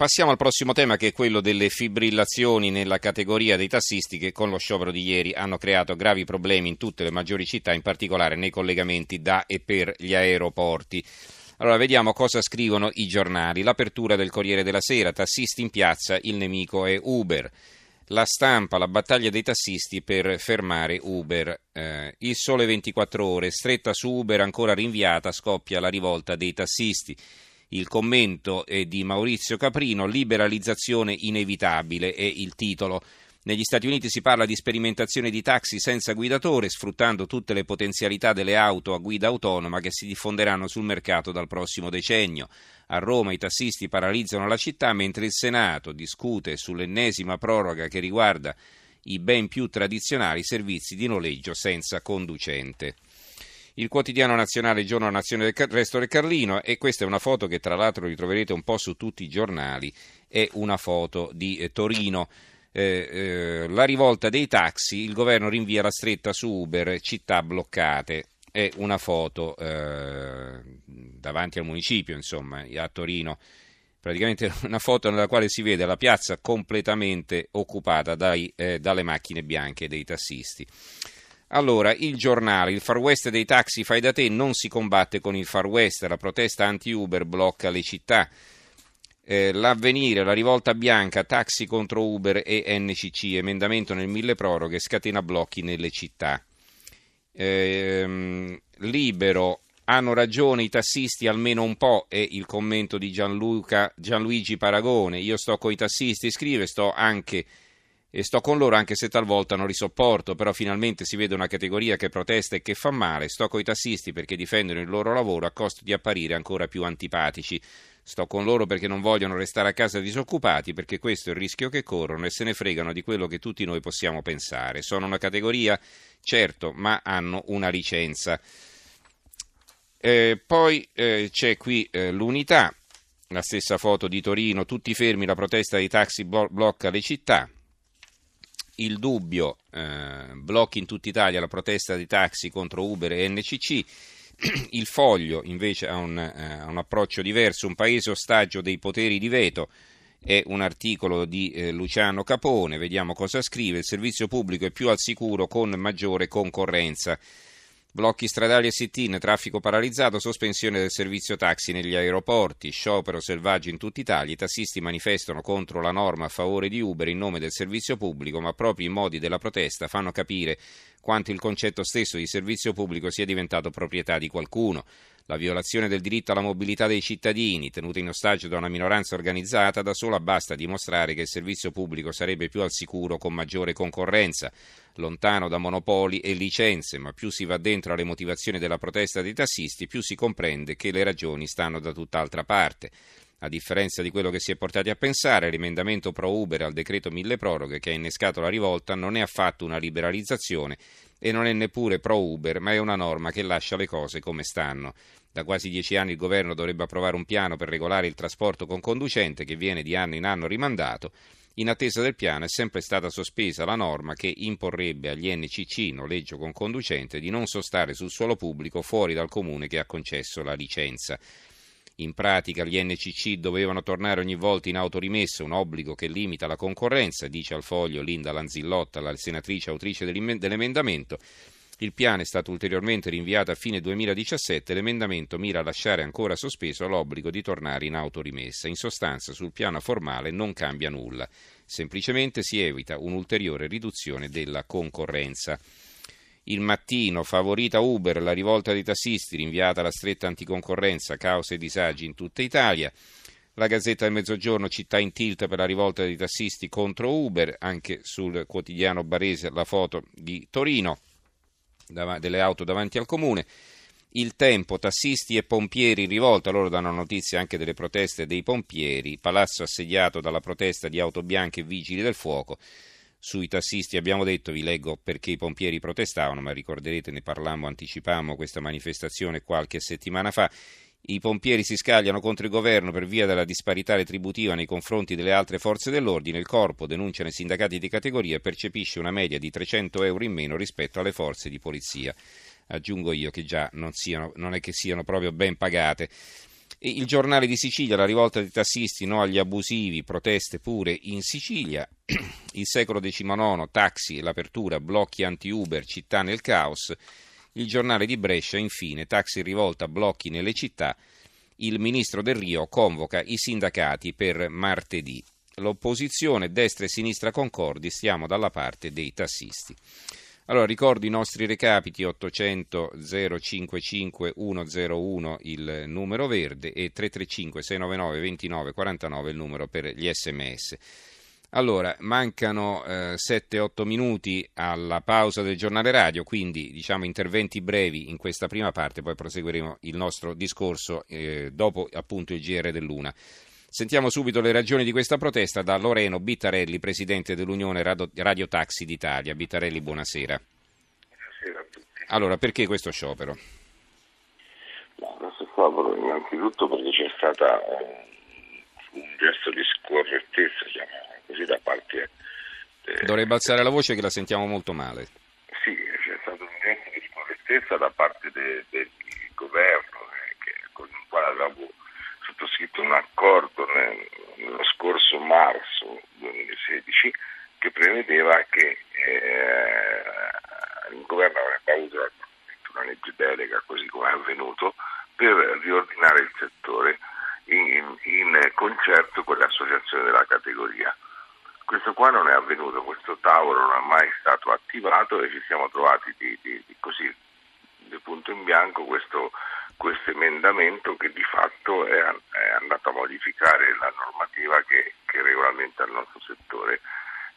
Passiamo al prossimo tema che è quello delle fibrillazioni nella categoria dei tassisti che con lo sciopero di ieri hanno creato gravi problemi in tutte le maggiori città, in particolare nei collegamenti da e per gli aeroporti. Allora vediamo cosa scrivono i giornali. L'apertura del Corriere della Sera, tassisti in piazza, il nemico è Uber. La stampa, la battaglia dei tassisti per fermare Uber. Eh, il sole 24 ore, stretta su Uber ancora rinviata, scoppia la rivolta dei tassisti. Il commento è di Maurizio Caprino, liberalizzazione inevitabile è il titolo. Negli Stati Uniti si parla di sperimentazione di taxi senza guidatore, sfruttando tutte le potenzialità delle auto a guida autonoma che si diffonderanno sul mercato dal prossimo decennio. A Roma i tassisti paralizzano la città mentre il Senato discute sull'ennesima proroga che riguarda i ben più tradizionali servizi di noleggio senza conducente il quotidiano nazionale Giorno Nazione del Resto del Carlino e questa è una foto che tra l'altro ritroverete un po' su tutti i giornali, è una foto di eh, Torino. Eh, eh, la rivolta dei taxi, il governo rinvia la stretta su Uber, città bloccate. È una foto eh, davanti al municipio, insomma, a Torino. Praticamente una foto nella quale si vede la piazza completamente occupata dai, eh, dalle macchine bianche dei tassisti. Allora, il giornale, il far west dei taxi fai da te non si combatte con il far west, la protesta anti-Uber blocca le città. Eh, l'avvenire, la rivolta bianca, taxi contro Uber e NCC, emendamento nel mille proroghe, scatena blocchi nelle città. Eh, libero, hanno ragione i tassisti almeno un po', è il commento di Gianluca, Gianluigi Paragone. Io sto con i tassisti, scrive, sto anche e sto con loro anche se talvolta non li sopporto, però finalmente si vede una categoria che protesta e che fa male, sto con i tassisti perché difendono il loro lavoro a costo di apparire ancora più antipatici. Sto con loro perché non vogliono restare a casa disoccupati, perché questo è il rischio che corrono e se ne fregano di quello che tutti noi possiamo pensare. Sono una categoria, certo, ma hanno una licenza. Eh, poi eh, c'è qui eh, l'unità, la stessa foto di Torino, tutti fermi, la protesta dei taxi blocca le città il dubbio, eh, blocchi in tutta Italia la protesta dei taxi contro Uber e NCC, il foglio invece ha un, eh, un, approccio diverso, un paese ostaggio dei poteri di veto, è un articolo di eh, Luciano Capone, vediamo cosa scrive, il servizio pubblico è più al sicuro con maggiore concorrenza. Blocchi stradali e sit-in, traffico paralizzato, sospensione del servizio taxi negli aeroporti, sciopero selvaggio in tutta Italia, i tassisti manifestano contro la norma a favore di Uber in nome del servizio pubblico, ma proprio i modi della protesta fanno capire quanto il concetto stesso di servizio pubblico sia diventato proprietà di qualcuno. La violazione del diritto alla mobilità dei cittadini, tenuta in ostaggio da una minoranza organizzata, da sola basta dimostrare che il servizio pubblico sarebbe più al sicuro con maggiore concorrenza, lontano da monopoli e licenze, ma più si va dentro alle motivazioni della protesta dei tassisti, più si comprende che le ragioni stanno da tutt'altra parte. A differenza di quello che si è portati a pensare, l'emendamento pro Uber al decreto mille proroghe che ha innescato la rivolta non è affatto una liberalizzazione e non è neppure pro Uber, ma è una norma che lascia le cose come stanno. Da quasi dieci anni il governo dovrebbe approvare un piano per regolare il trasporto con conducente che viene di anno in anno rimandato. In attesa del piano è sempre stata sospesa la norma che imporrebbe agli NCC, noleggio con conducente, di non sostare sul suolo pubblico fuori dal comune che ha concesso la licenza. In pratica gli NCC dovevano tornare ogni volta in autorimessa, un obbligo che limita la concorrenza, dice al foglio Linda Lanzillotta, la senatrice autrice dell'emendamento. Il piano è stato ulteriormente rinviato a fine 2017 l'emendamento mira a lasciare ancora sospeso l'obbligo di tornare in autorimessa. In sostanza, sul piano formale non cambia nulla, semplicemente si evita un'ulteriore riduzione della concorrenza. Il mattino, favorita Uber, la rivolta dei tassisti, rinviata alla stretta anticoncorrenza, cause e disagi in tutta Italia. La Gazzetta del Mezzogiorno, città in tilt per la rivolta dei tassisti contro Uber, anche sul quotidiano barese la foto di Torino, delle auto davanti al comune. Il tempo, tassisti e pompieri in rivolta, loro danno notizia anche delle proteste dei pompieri, palazzo assediato dalla protesta di auto bianche e vigili del fuoco. Sui tassisti abbiamo detto, vi leggo perché i pompieri protestavano, ma ricorderete ne parlammo, anticipammo questa manifestazione qualche settimana fa. I pompieri si scagliano contro il governo per via della disparità retributiva nei confronti delle altre forze dell'ordine. Il corpo, denunciano i sindacati di categoria, percepisce una media di 300 euro in meno rispetto alle forze di polizia. Aggiungo io che già non, siano, non è che siano proprio ben pagate. Il giornale di Sicilia, la rivolta dei tassisti, no agli abusivi, proteste pure in Sicilia. Il secolo XIX, taxi, l'apertura, blocchi anti-Uber, città nel caos. Il giornale di Brescia, infine, taxi rivolta, blocchi nelle città. Il ministro del Rio convoca i sindacati per martedì. L'opposizione, destra e sinistra concordi, stiamo dalla parte dei tassisti. Allora ricordo i nostri recapiti 800 055 101 il numero verde e 335 699 29 49 il numero per gli sms. Allora, mancano eh, 7-8 minuti alla pausa del giornale radio, quindi diciamo interventi brevi in questa prima parte, poi proseguiremo il nostro discorso eh, dopo appunto il GR dell'Una. Sentiamo subito le ragioni di questa protesta da Loreno Bittarelli, presidente dell'Unione Radio Taxi d'Italia. Bittarelli, buonasera. Buonasera a tutti. Allora, perché questo sciopero? No, questo sciopero innanzitutto perché c'è stata eh, un gesto di scorrettezza, chiamiamolo così, da parte... De... Dovrebbe alzare la voce che la sentiamo molto male. Sì, c'è stato un gesto di scorrettezza da parte de, del governo eh, che, con il quale avevamo accordo nello scorso marzo 2016 che prevedeva che eh, il governo avrebbe avuto una legge delega, così come è avvenuto, per riordinare il settore in, in concerto con le associazioni della categoria. Questo qua non è avvenuto, questo tavolo non è mai stato attivato e ci siamo trovati di, di, di così di punto in bianco questo questo emendamento che di fatto è, è, andato a modificare la normativa che, che regolamenta il nostro settore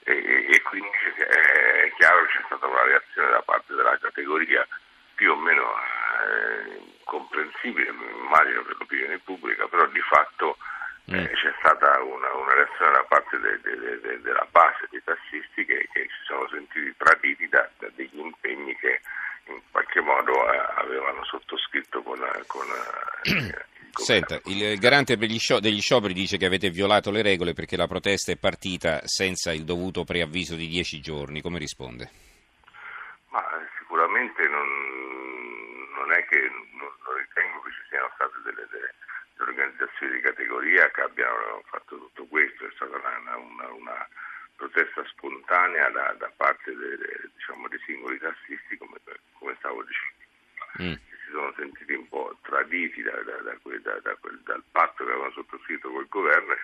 e, e, quindi è chiaro che c'è stata una reazione da parte della categoria più o meno eh, comprensibile, immagino per l'opinione pubblica, però di fatto eh, mm. c'è stata una, una, reazione da parte de, de, de, della base dei tassisti che, che, si sono sentiti traditi da, da degli impegni che in qualche modo eh, avevano sottoscritto con, eh, con eh, Senta, il garante degli scioperi dice che avete violato le regole perché la protesta è partita senza il dovuto preavviso di dieci giorni. Come risponde? Ma sicuramente non, non è che non, non, ritengo che ci siano state delle, delle, delle, organizzazioni di categoria che abbiano fatto tutto questo, è stata una, una, una protesta spontanea da, da parte delle, diciamo, dei singoli tassisti come, come stavo dicendo. Mm. Si sono sentiti un po' traditi da, da, da quel, dal patto che avevano sottoscritto col governo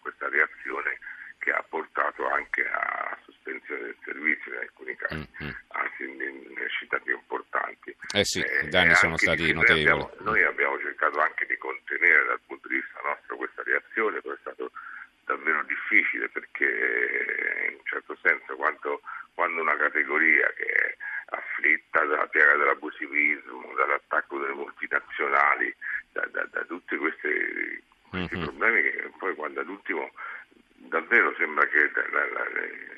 questa reazione che ha portato anche a sospensione del servizio in alcuni casi, mm-hmm. anzi in, in, città più importanti. Eh sì, i danni sono stati notevoli. Noi abbiamo, noi abbiamo cercato anche di contenere dal punto di vista nostro questa reazione, però è stato davvero difficile perché in un certo senso quando, quando una categoria che è afflitta dalla piaga dell'abusivismo, dall'attacco delle multinazionali, da, da, da tutti questi, questi mm-hmm. problemi che poi quando all'ultimo davvero sembra che la, la,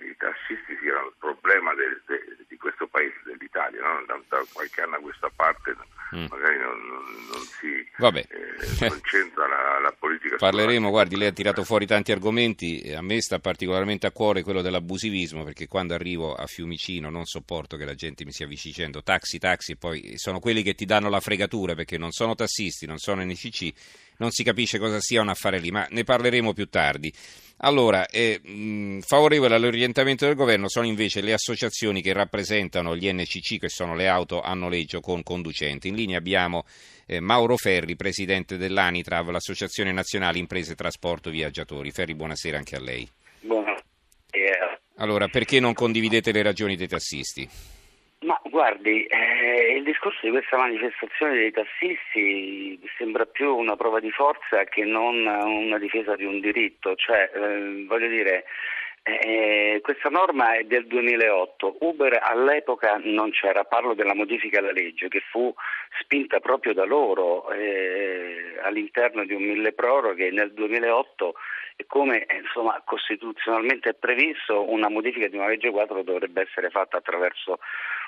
i tassisti siano il problema del, de, di questo paese, dell'Italia, no? da, da, qualche anno a questa parte mm. magari non, non, non si eh, concentra la, la politica. Parleremo, guardi, lei ha tirato fuori tanti argomenti, a me sta particolarmente a cuore quello dell'abusivismo, perché quando arrivo a Fiumicino non sopporto che la gente mi sia avvicini dicendo taxi, taxi, e poi sono quelli che ti danno la fregatura, perché non sono tassisti, non sono NCC, non si capisce cosa siano a fare lì, ma ne parleremo più tardi. Allora, eh, mh, favorevole all'orientamento del governo sono invece le associazioni che rappresentano gli NCC, che sono le auto a noleggio con conducenti. In linea abbiamo eh, Mauro Ferri, presidente dell'ANITRAV, l'Associazione Nazionale Imprese Trasporto Viaggiatori. Ferri, buonasera anche a lei. Buonasera. Allora, perché non condividete le ragioni dei tassisti? Ma guardi, eh, il discorso di questa manifestazione dei tassisti sembra più una prova di forza che non una difesa di un diritto, cioè eh, voglio dire eh, questa norma è del 2008, Uber all'epoca non c'era, parlo della modifica alla legge che fu spinta proprio da loro eh, all'interno di un mille proroghe nel 2008 e come insomma, costituzionalmente è previsto una modifica di una legge quadro dovrebbe essere fatta attraverso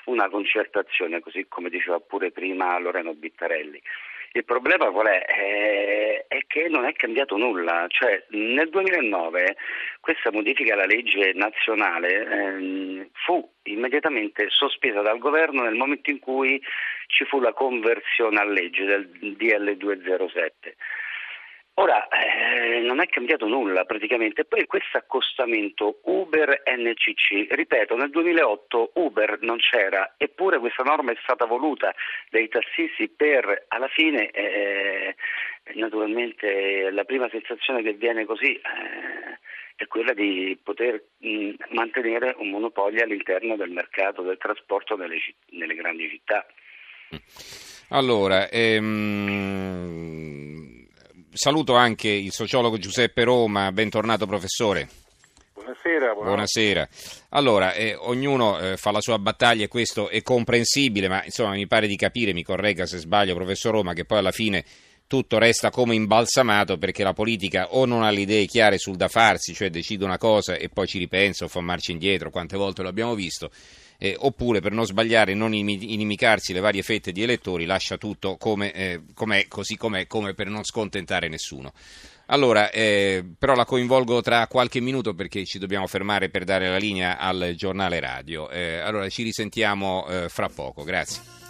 una concertazione, così come diceva pure prima Loreno Bittarelli. Il problema qual è? Eh, è che non è cambiato nulla, cioè nel 2009 questa modifica alla legge nazionale eh, fu immediatamente sospesa dal governo nel momento in cui ci fu la conversione a legge del DL 207. Ora, eh, non è cambiato nulla praticamente. Poi questo accostamento Uber-NCC, ripeto, nel 2008 Uber non c'era, eppure questa norma è stata voluta dai tassisti per, alla fine, eh, naturalmente la prima sensazione che viene così eh, è quella di poter mh, mantenere un monopolio all'interno del mercato del trasporto nelle, nelle grandi città. Allora, ehm, saluto anche il sociologo Giuseppe Roma, bentornato professore. Buonasera. Buonasera. Allora, eh, ognuno eh, fa la sua battaglia e questo è comprensibile, ma insomma mi pare di capire, mi corregga se sbaglio, professor Roma, che poi alla fine tutto resta come imbalsamato perché la politica o non ha le idee chiare sul da farsi, cioè decide una cosa e poi ci ripensa o fa marcia indietro, quante volte lo abbiamo visto, eh, oppure per non sbagliare non inimicarsi le varie fette di elettori lascia tutto come, eh, com'è, così com'è, come per non scontentare nessuno. Allora, eh, però la coinvolgo tra qualche minuto perché ci dobbiamo fermare per dare la linea al giornale radio. Eh, allora ci risentiamo eh, fra poco, grazie.